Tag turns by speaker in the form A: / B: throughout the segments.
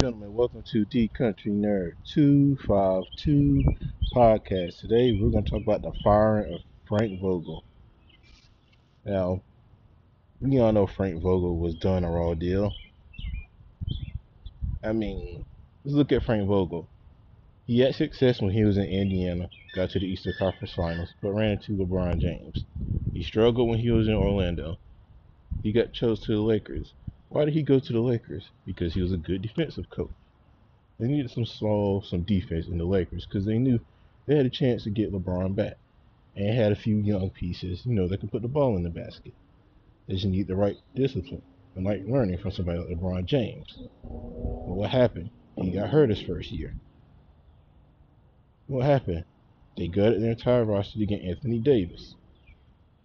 A: Gentlemen, welcome to D Country Nerd 252 podcast. Today we're going to talk about the firing of Frank Vogel. Now, we all know Frank Vogel was done a raw deal. I mean, let's look at Frank Vogel. He had success when he was in Indiana, got to the Eastern Conference Finals, but ran into LeBron James. He struggled when he was in Orlando. He got chose to the Lakers. Why did he go to the Lakers? Because he was a good defensive coach. They needed some small, some defense in the Lakers because they knew they had a chance to get LeBron back and had a few young pieces, you know, that can put the ball in the basket. They just need the right discipline and like learning from somebody like LeBron James. But what happened? He got hurt his first year. What happened? They gutted their entire roster to get Anthony Davis.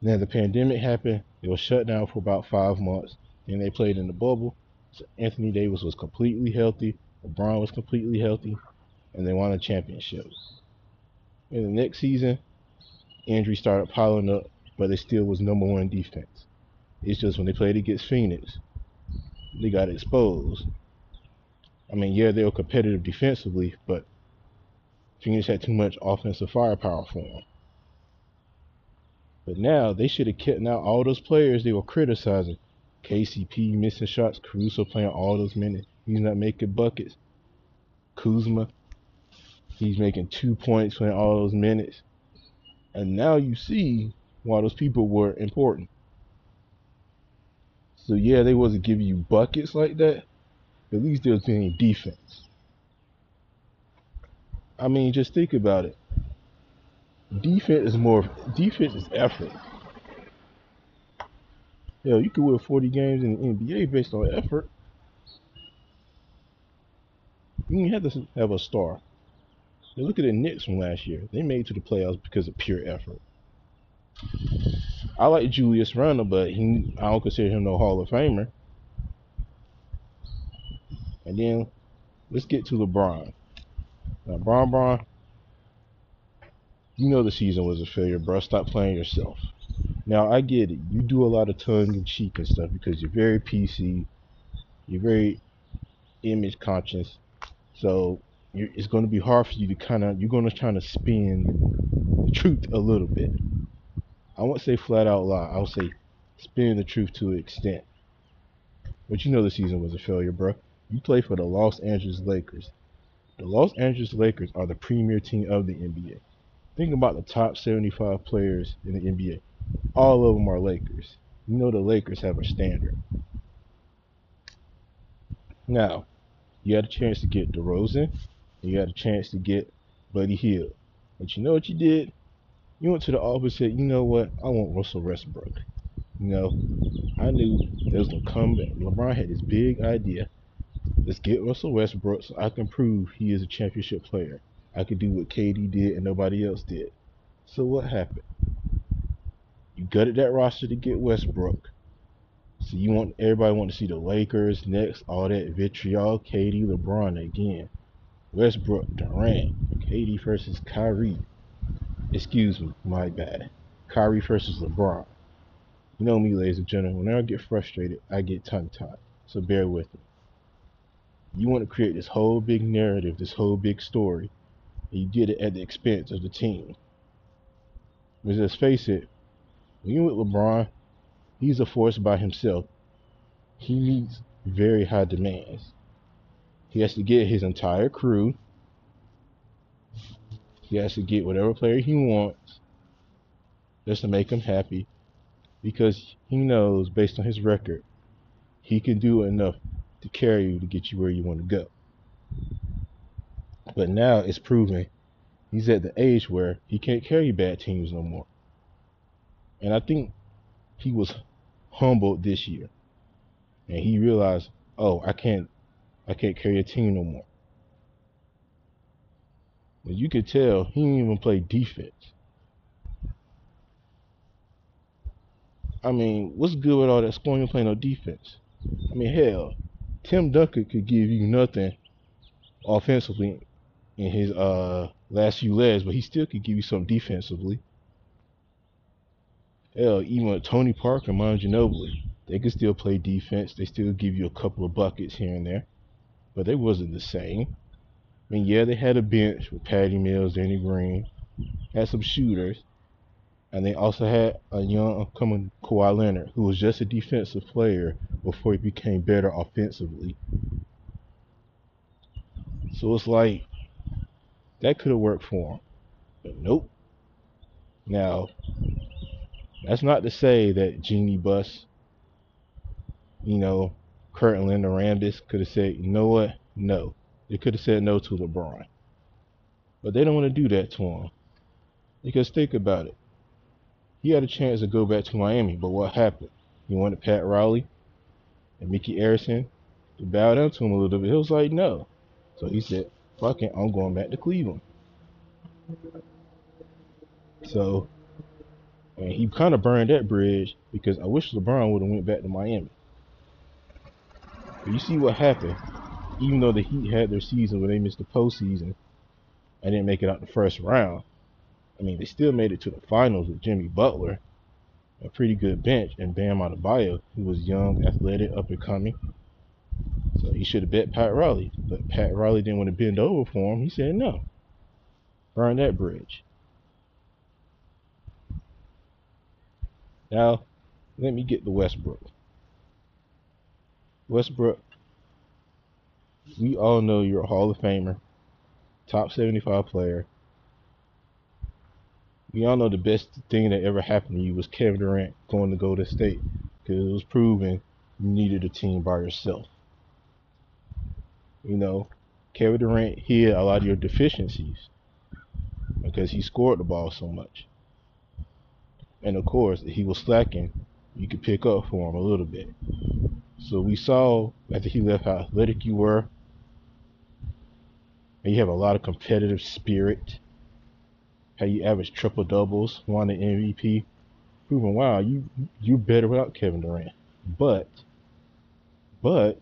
A: Then the pandemic happened. It was shut down for about five months. Then they played in the bubble. So Anthony Davis was completely healthy. LeBron was completely healthy. And they won a championship. In the next season, injuries started piling up, but they still was number one defense. It's just when they played against Phoenix, they got exposed. I mean, yeah, they were competitive defensively, but Phoenix had too much offensive firepower for them. But now they should have kept out all those players they were criticizing. KCP missing shots, Caruso playing all those minutes. He's not making buckets. Kuzma, he's making two points playing all those minutes. And now you see why those people were important. So yeah, they wasn't giving you buckets like that. At least they was playing defense. I mean, just think about it. Defense is more defense is effort. Hell, you could win 40 games in the NBA based on effort. You don't have to have a star. Now look at the Knicks from last year. They made to the playoffs because of pure effort. I like Julius Randle, but he I don't consider him no Hall of Famer. And then let's get to LeBron. Now, Bron Bron, you know the season was a failure, bro. Stop playing yourself. Now, I get it. You do a lot of tongue in cheek and stuff because you're very PC. You're very image conscious. So it's going to be hard for you to kind of, you're going to try to spin the truth a little bit. I won't say flat out lie. I'll say spin the truth to an extent. But you know the season was a failure, bro. You play for the Los Angeles Lakers. The Los Angeles Lakers are the premier team of the NBA. Think about the top 75 players in the NBA. All of them are Lakers. You know the Lakers have a standard. Now, you had a chance to get DeRozan, and you had a chance to get Buddy Hield. But you know what you did? You went to the office and said, you know what? I want Russell Westbrook. You know, I knew there was gonna come back. LeBron had this big idea. Let's get Russell Westbrook so I can prove he is a championship player. I could do what KD did and nobody else did. So what happened? You gutted that roster to get Westbrook. So you want everybody want to see the Lakers next, all that vitriol, KD, LeBron again. Westbrook, Durant, KD versus Kyrie. Excuse me, my bad. Kyrie versus LeBron. You know me, ladies and gentlemen, when I get frustrated, I get tongue tied. So bear with me. You want to create this whole big narrative, this whole big story, and you did it at the expense of the team. But let's face it, when you're with LeBron, he's a force by himself. He meets very high demands. He has to get his entire crew. He has to get whatever player he wants just to make him happy because he knows, based on his record, he can do enough to carry you to get you where you want to go. But now it's proven he's at the age where he can't carry bad teams no more. And I think he was humbled this year. And he realized, oh, I can't I can't carry a team no more. But you could tell he didn't even play defense. I mean, what's good with all that scoring and playing no defense? I mean, hell, Tim Duncan could give you nothing offensively in his uh, last few legs, but he still could give you something defensively. Hell, even Tony Parker Manu Ginobili, they could still play defense. They still give you a couple of buckets here and there, but they wasn't the same. I mean, yeah, they had a bench with Patty Mills, Danny Green, had some shooters, and they also had a young upcoming Kawhi Leonard, who was just a defensive player before he became better offensively. So it's like that could have worked for him, but nope. Now, that's not to say that Jeanie Buss, you know, Kurt and Linda Rambis could have said, you know what? No. They could have said no to LeBron. But they don't want to do that to him. Because think about it. He had a chance to go back to Miami, but what happened? He wanted Pat Riley and Micky Arison to bow down to him a little bit. He was like, no. So he said, fuck it, I'm going back to Cleveland. So and he kind of burned that bridge because I wish LeBron would have went back to Miami. But you see what happened. Even though the Heat had their season where they missed the postseason and didn't make it out the first round, I mean, they still made it to the finals with Jimmy Butler, a pretty good bench, and Bam Adebayo, who was young, athletic, up and coming. So he should have bet Pat Riley. But Pat Riley didn't want to bend over for him. He said no. Burn that bridge. Now, let me get to Westbrook. Westbrook, we all know you're a Hall of Famer, top 75 player. We all know the best thing that ever happened to you was Kevin Durant going to Golden State because it was proven you needed a team by yourself. You know, Kevin Durant hid a lot of your deficiencies because he scored the ball so much. And of course, if he was slacking, you could pick up for him a little bit. So we saw after he left how athletic you were. And you have a lot of competitive spirit. How you average triple doubles, won the MVP, proving wow, you you're better without Kevin Durant. But but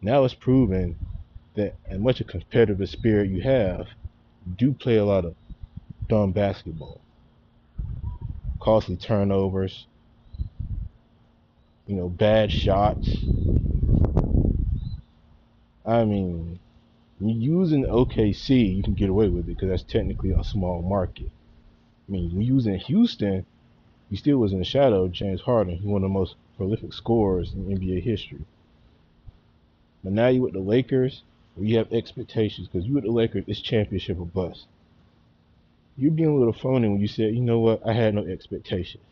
A: now it's proven that as much a competitive spirit you have, you do play a lot of dumb basketball costly turnovers, you know, bad shots. I mean, using OKC, you can get away with it because that's technically a small market. I mean, using Houston, he still was in the shadow of James Harden, one of the most prolific scorers in NBA history. But now you with the Lakers, where you have expectations because you with the Lakers, it's championship or bust you're being a little phony when you said, you know what, I had no expectations.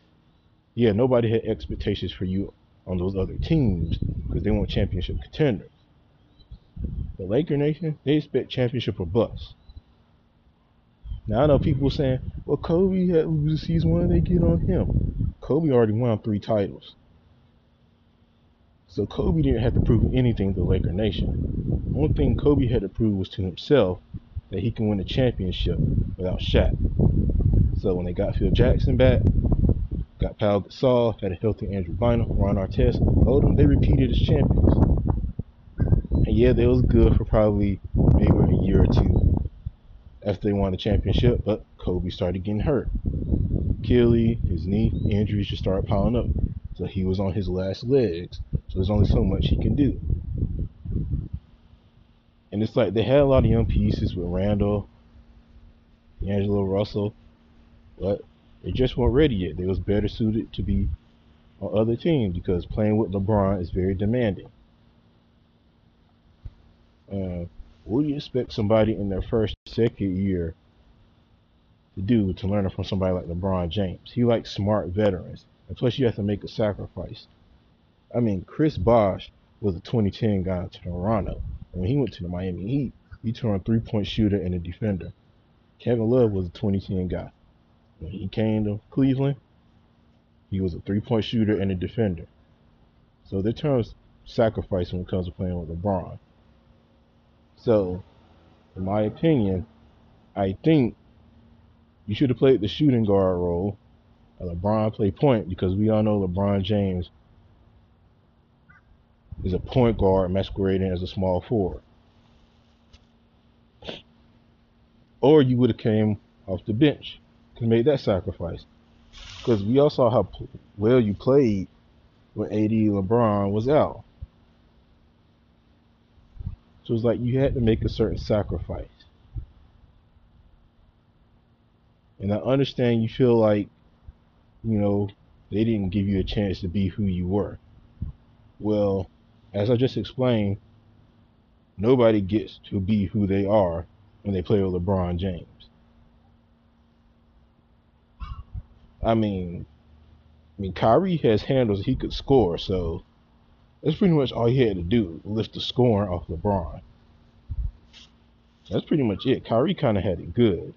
A: Yeah, nobody had expectations for you on those other teams because they want championship contenders. The Laker Nation, they expect championship or bust. Now I know people saying, well, Kobe had the season one, they get on him. Kobe already won three titles. So Kobe didn't have to prove anything to the Laker Nation. Only thing Kobe had to prove was to himself that he can win a championship without Shaq. So when they got Phil Jackson back, got Pau Gasol, had a healthy Andrew Bynum, Ron Artest, Odom, they repeated as champions. And yeah, they was good for probably maybe a year or two after they won the championship, but Kobe started getting hurt. Achilles, his knee injuries just started piling up. So he was on his last legs. So there's only so much he can do. And it's like they had a lot of young pieces with Randle, D'Angelo Russell, but they just weren't ready yet. They was better suited to be on other teams because playing with LeBron is very demanding. Uh, what do you expect somebody in their first, second year to do to learn from somebody like LeBron James? He likes smart veterans, and plus you have to make a sacrifice. I mean, Chris Bosh was a 2010 guy to Toronto when he went to the Miami Heat, he turned three point shooter and a defender. Kevin Love was a 2010 guy. When he came to Cleveland, he was a three point shooter and a defender. So there turns sacrifice when it comes to playing with LeBron. So, in my opinion, I think you should have played the shooting guard role. LeBron play point because we all know LeBron James is a point guard masquerading as a small forward. Or you would have came off the bench and made that sacrifice. Because we all saw how well you played when AD LeBron was out. So it's like you had to make a certain sacrifice. And I understand you feel like, you know, they didn't give you a chance to be who you were. Well, as I just explained, nobody gets to be who they are when they play with LeBron James. I mean, I mean, Kyrie has handles he could score, so that's pretty much all he had to do, lift the scoring off LeBron. That's pretty much it. Kyrie kind of had it good.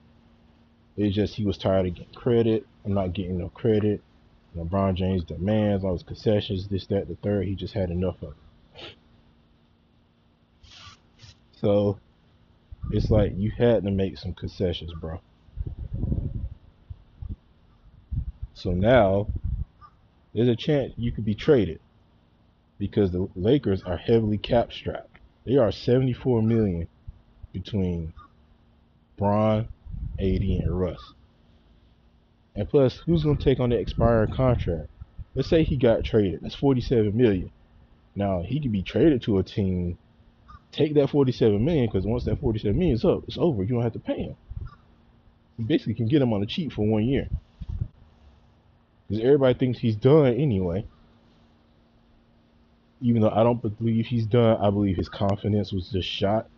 A: It's just he was tired of getting credit. I'm not getting no credit. LeBron James demands all his concessions, this, that, the third. He just had enough of it. So it's like you had to make some concessions, bro. So now there's a chance you could be traded because the Lakers are heavily cap strapped. They are 74 million between Bron, AD, and Russ. And plus, who's going to take on the expired contract? Let's say he got traded. That's 47 million. Now he could be traded to a team. Take that 47 million because once that 47 million is up, it's over. You don't have to pay him. You basically can get him on the cheap for one year. Because everybody thinks he's done anyway. Even though I don't believe he's done, I believe his confidence was just shot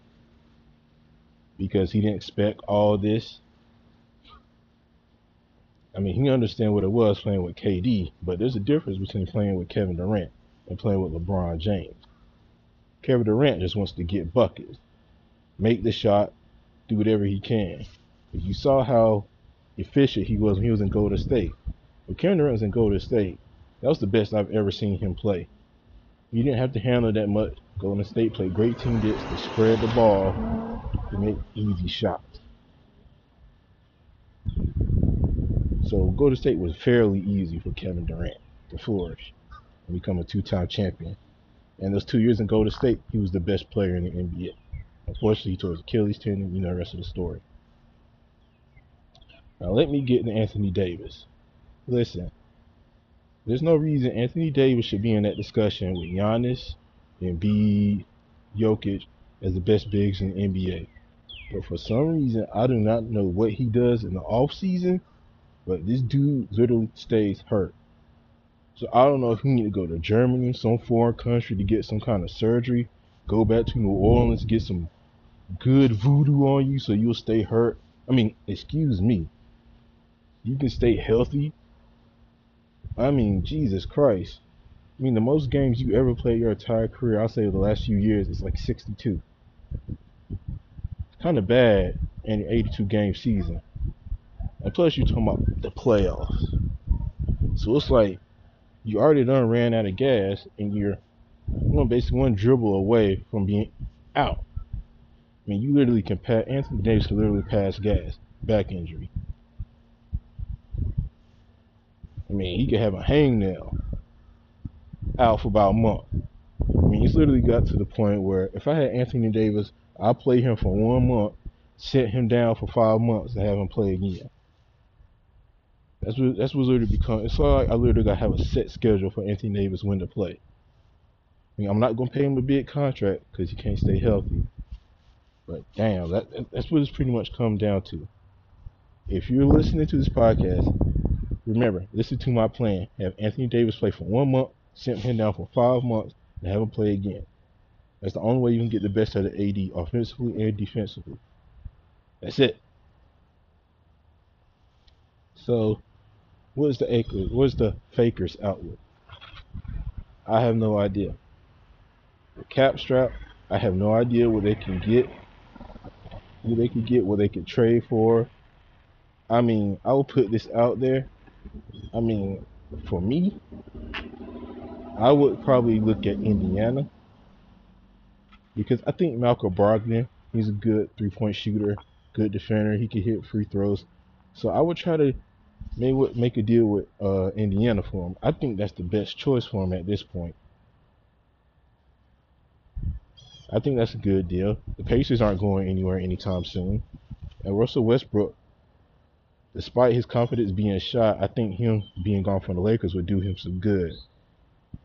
A: because he didn't expect all this. I mean, he understand what it was playing with KD, but there's a difference between playing with Kevin Durant and playing with LeBron James. Kevin Durant just wants to get buckets, make the shot, do whatever he can. But you saw how efficient he was when he was in Golden State. When Kevin Durant was in Golden State, that was the best I've ever seen him play. He didn't have to handle that much. Golden State played great team gets to spread the ball to make easy shots. So Golden State was fairly easy for Kevin Durant to flourish and become a two-time champion. And those two years in Golden State, he was the best player in the NBA. Unfortunately, he tore his Achilles tendon. You know the rest of the story. Now let me get to Anthony Davis. Listen, there's no reason Anthony Davis should be in that discussion with Giannis, Embiid, Jokic as the best bigs in the NBA. But for some reason, I do not know what he does in the off season, but this dude literally stays hurt. So I don't know if he need to go to Germany, some foreign country to get some kind of surgery, go back to New Orleans, get some good voodoo on you so you'll stay hurt. I mean, excuse me. You can stay healthy I mean, Jesus Christ. I mean, the most games you ever played your entire career, I'll say the last few years, is like 62. Kind of bad in an 82 game season. And plus, you're talking about the playoffs. So it's like you already done ran out of gas and you're one basically one dribble away from being out. I mean, you literally can pass. Anthony Davis can literally pass gas, back injury. I mean, he could have a hangnail out for about a month. I mean, he's literally got to the point where if I had Anthony Davis, I'll play him for one month, set him down for five months, and have him play again. That's what that's what's literally become. It's like I literally got to have a set schedule for Anthony Davis when to play. I mean, I'm not gonna pay him a big contract because he can't stay healthy. But damn, that that's what it's pretty much come down to. If you're listening to this podcast Remember, listen to my plan. Have Anthony Davis play for one month, send him down for five months, and have him play again. That's the only way you can get the best out of AD offensively and defensively. That's it. So, what is the acre? What is the fakers outlook? I have no idea. The cap strap, I have no idea what they can get, who they can get, what they can trade for. I mean, I will put this out there. I mean, for me, I would probably look at Indiana because I think Malcolm Brogdon, he's a good three point shooter, good defender. He can hit free throws. So I would try to maybe make a deal with uh, Indiana for him. I think that's the best choice for him at this point. I think that's a good deal. The Pacers aren't going anywhere anytime soon. And Russell Westbrook, despite his confidence being shot, I think him being gone from the Lakers would do him some good.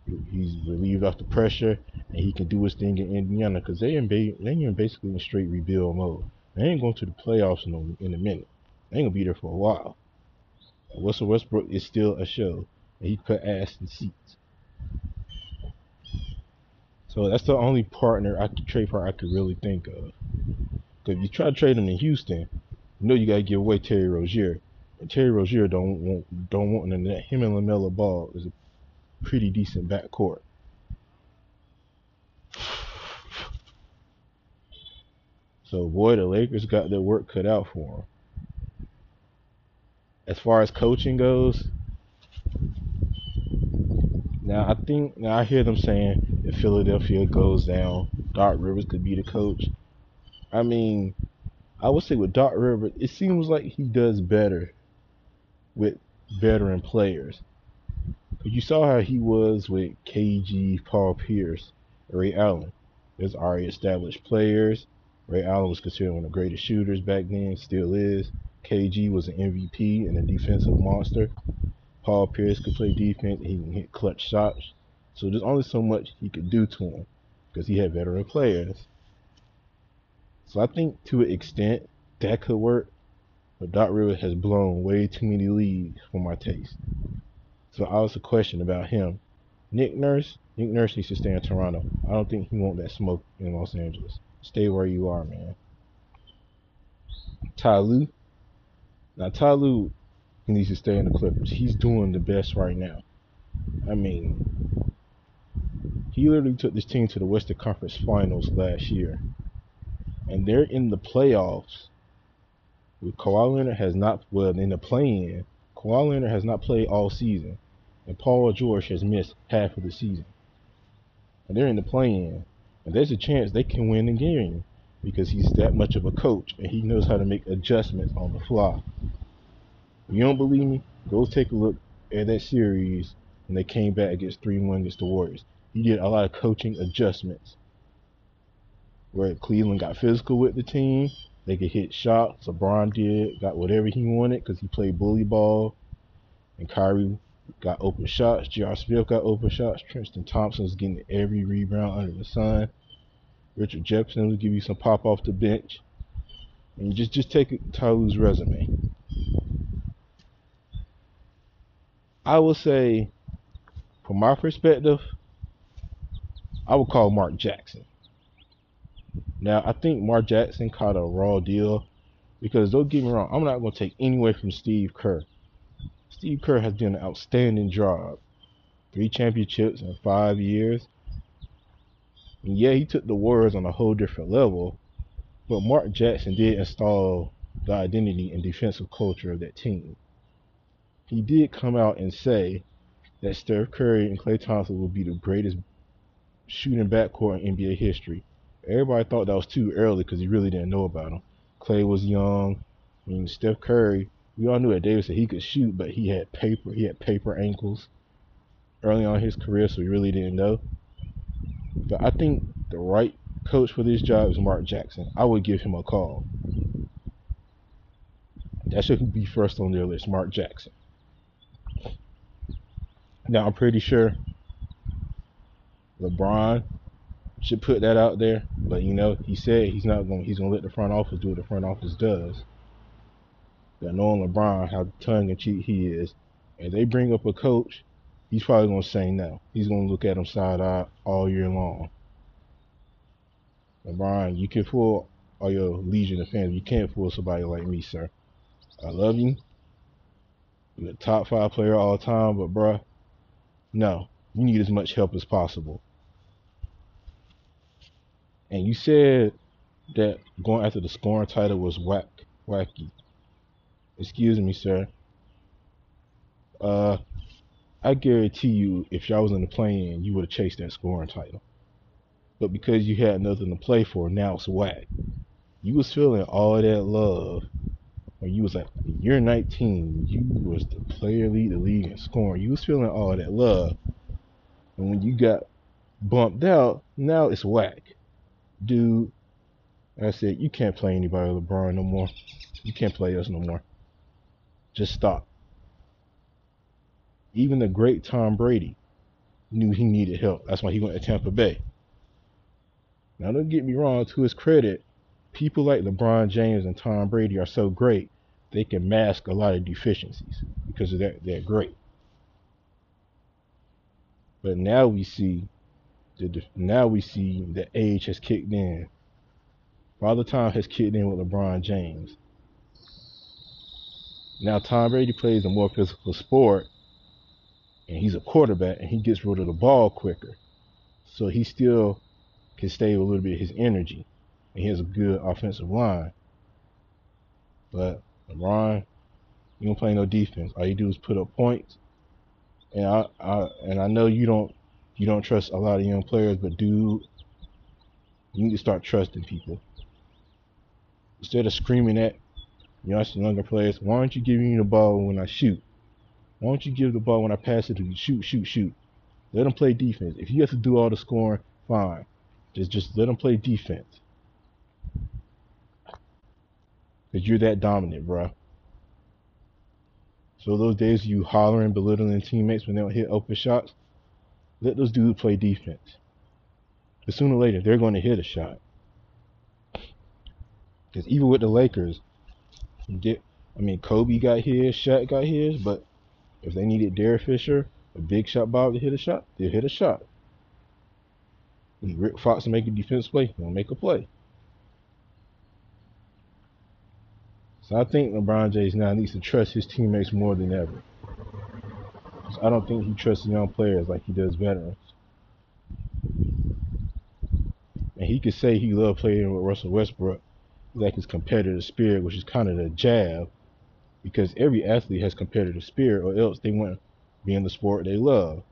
A: He's relieved off the pressure, and he can do his thing in Indiana because they in ba- they in basically in straight rebuild mode. They ain't going to the playoffs in a, in a minute. They ain't gonna be there for a while. Russell Westbrook is still a show, and he cut ass in seats. So that's the only partner I could trade for I could really think of. Because if you try to trade him in Houston, you know you gotta give away Terry Rozier. And Terry Rozier don't want don't want none that. Him and LaMelo Ball is a pretty decent backcourt. So boy, the Lakers got their work cut out for them. As far as coaching goes, now I think now I hear them saying if Philadelphia goes down, Doc Rivers could be the coach. I mean, I would say with Doc Rivers, it seems like he does better with veteran players. You saw how he was with KG, Paul Pierce, Ray Allen. There's already established players. Ray Allen was considered one of the greatest shooters back then, still is. KG was an MVP and a defensive monster. Paul Pierce could play defense. He can hit clutch shots. So there's only so much he could do to him because he had veteran players. So I think to an extent that could work. But Doc Rivers has blown way too many leads for my taste. So I was a question about him. Nick Nurse, Nick Nurse needs to stay in Toronto. I don't think he want that smoke in Los Angeles. Stay where you are, man. Ty Lue. Now Ty Lue he needs to stay in the Clippers. He's doing the best right now. I mean, he literally took this team to the Western Conference Finals last year, and they're in the playoffs. With Kawhi Leonard has not well in the play-in. Kawhi Leonard has not played all season, and Paul George has missed half of the season. And they're in the play-in, and there's a chance they can win the game because he's that much of a coach and he knows how to make adjustments on the fly. If you don't believe me, go take a look at that series when they came back against 3 1 against the Warriors. He did a lot of coaching adjustments where Cleveland got physical with the team. They could hit shots. LeBron did, got whatever he wanted because he played bully ball. And Kyrie got open shots. J.R. Smith got open shots. Tristan Thompson was getting every rebound under the sun. Richard Jefferson will give you some pop off the bench. And just just take Ty Lue's resume. I will say, from my perspective, I would call Mark Jackson. Now, I think Mark Jackson caught a raw deal because don't get me wrong, I'm not going to take any away from Steve Kerr. Steve Kerr has done an outstanding job. Three championships in five years. And yeah, he took the Warriors on a whole different level, but Mark Jackson did install the identity and defensive culture of that team he did come out and say that Steph Curry and Klay Thompson will be the greatest shooting backcourt in NBA history. Everybody thought that was too early because he really didn't know about him. Klay was young. I mean, Steph Curry, we all knew that Davis said he could shoot, but he had paper, he had paper ankles early on his career, so we really didn't know. But I think the right coach for this job is Mark Jackson. I would give him a call. That should be first on their list, Mark Jackson. Now I'm pretty sure LeBron should put that out there, but you know he said he's not going. He's going to let the front office do what the front office does. That knowing LeBron how tongue and cheek he is, and they bring up a coach, he's probably to say no. He's to look at him side eye all year long. LeBron, you can fool all your legion of fans. You can't fool somebody like me, sir. I love you. You're the top five player all time, but bruh, no, you need as much help as possible. And you said that going after the scoring title was whack, wacky. Excuse me, sir. Uh, I guarantee you, if y'all was in the play-in, you would have chased that scoring title. But because you had nothing to play for, now it's whack. You was feeling all that love when you was like you're 19, you was the player lead the league in scoring. You was feeling all that love, and when you got bumped out, now it's whack, dude. I said you can't play anybody LeBron no more. You can't play us no more. Just stop. Even the great Tom Brady knew he needed help. That's why he went to Tampa Bay. Now, don't get me wrong, to his credit, people like LeBron James and Tom Brady are so great, they can mask a lot of deficiencies because of that they're great. But now we see the now we see the age has kicked in. Father Time has kicked in with LeBron James. Now Tom Brady plays a more physical sport, and he's a quarterback, and he gets rid of the ball quicker, so he still can stay a little bit of his energy, and he has a good offensive line. But LeBron, you don't play no defense. All you do is put up points. And I, I and I know you don't you don't trust a lot of young players, but dude, you need to start trusting people. Instead of screaming at you know, younger players, why aren't you giving me the ball when I shoot? Why don't you give the ball when I pass it to you? Shoot, shoot, shoot. Let them play defense. If you have to do all the scoring, fine. Just just let them play defense. Cause you're that dominant, bro. So those days you hollering, belittling teammates when they don't hit open shots, let those dudes play defense. But sooner or later, they're going to hit a shot. Because even with the Lakers, I mean, Kobe got his, Shaq got his, but if they needed Derek Fisher, a big shot Bob to hit a shot, they'll hit a shot. Rick Fox make a defense play, he'll make a play. So I think LeBron James now needs to trust his teammates more than ever. I don't think he trusts young players like he does veterans. And he could say he loved playing with Russell Westbrook, like his competitive spirit, which is kind of the jab, because every athlete has competitive spirit, or else they wouldn't be in the sport they love.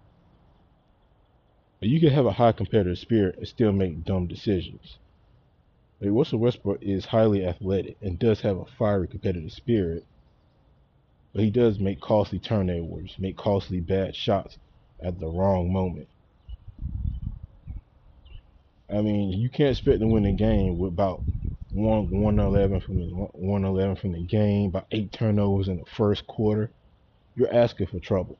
A: But you can have a high competitive spirit and still make dumb decisions. Like Russell Westbrook is highly athletic and does have a fiery competitive spirit, but he does make costly turnovers, make costly bad shots at the wrong moment. I mean, you can't expect to win a game with about one one eleven from the one eleven from the game, about eight turnovers in the first quarter. You're asking for trouble.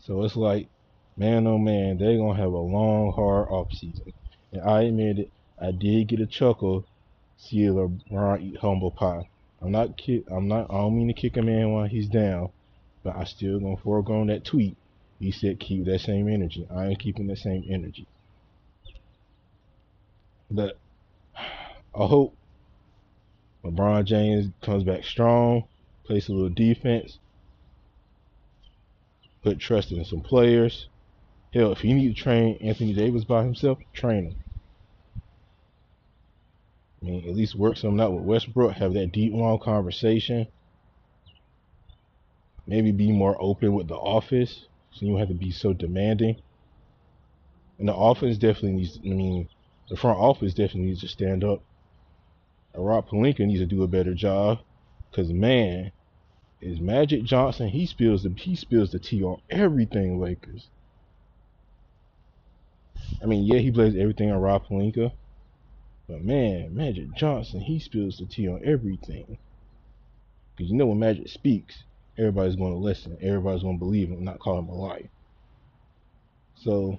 A: So it's like man oh man, they're gonna have a long, hard offseason. And I admit it, I did get a chuckle see LeBron eat humble pie. I'm not kick I'm not I don't mean to kick a man while he's down, but I still gonna forego that tweet. He said keep that same energy. I ain't keeping that same energy. But I hope LeBron James comes back strong, plays a little defense, put trust in some players, Hell, if you need to train Anthony Davis by himself, train him. I mean, at least work something out with Westbrook. Have that deep, long conversation. Maybe be more open with the office, so you don't have to be so demanding. And the office definitely needs. I mean, the front office definitely needs to stand up. And Rob Pelinka needs to do a better job, because man, is Magic Johnson. He spills the he spills the tea on everything Lakers. I mean, yeah, he plays everything on Rob Pelinka. But man, Magic Johnson, he spills the tea on everything. Because you know when Magic speaks, everybody's going to listen. Everybody's going to believe him, not call him a liar. So,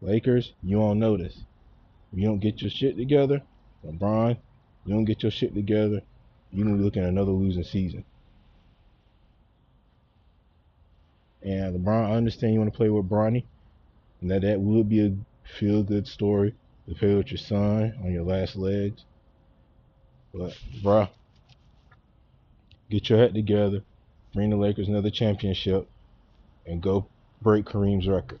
A: Lakers, you don't notice. You don't get your shit together, LeBron, you don't get your shit together, you're to be looking at another losing season. And LeBron, I understand you want to play with Bronny. And that that would be a feel good story to play with your son on your last legs. But, bruh, get your head together, bring the Lakers another championship, and go break Kareem's record.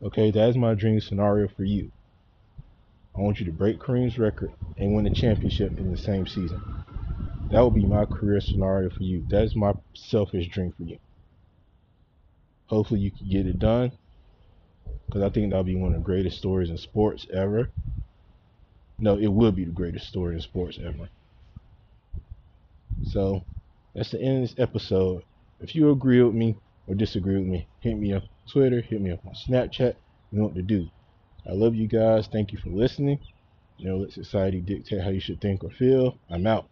A: Okay, that's my dream scenario for you. I want you to break Kareem's record and win the championship in the same season. That would be my career scenario for you. That is my selfish dream for you. Hopefully, you can get it done because I think that'll be one of the greatest stories in sports ever. No, it will be the greatest story in sports ever. So, that's the end of this episode. If you agree with me or disagree with me, hit me on Twitter, hit me up on Snapchat. You know what to do. I love you guys. Thank you for listening. You know, let society dictate how you should think or feel. I'm out.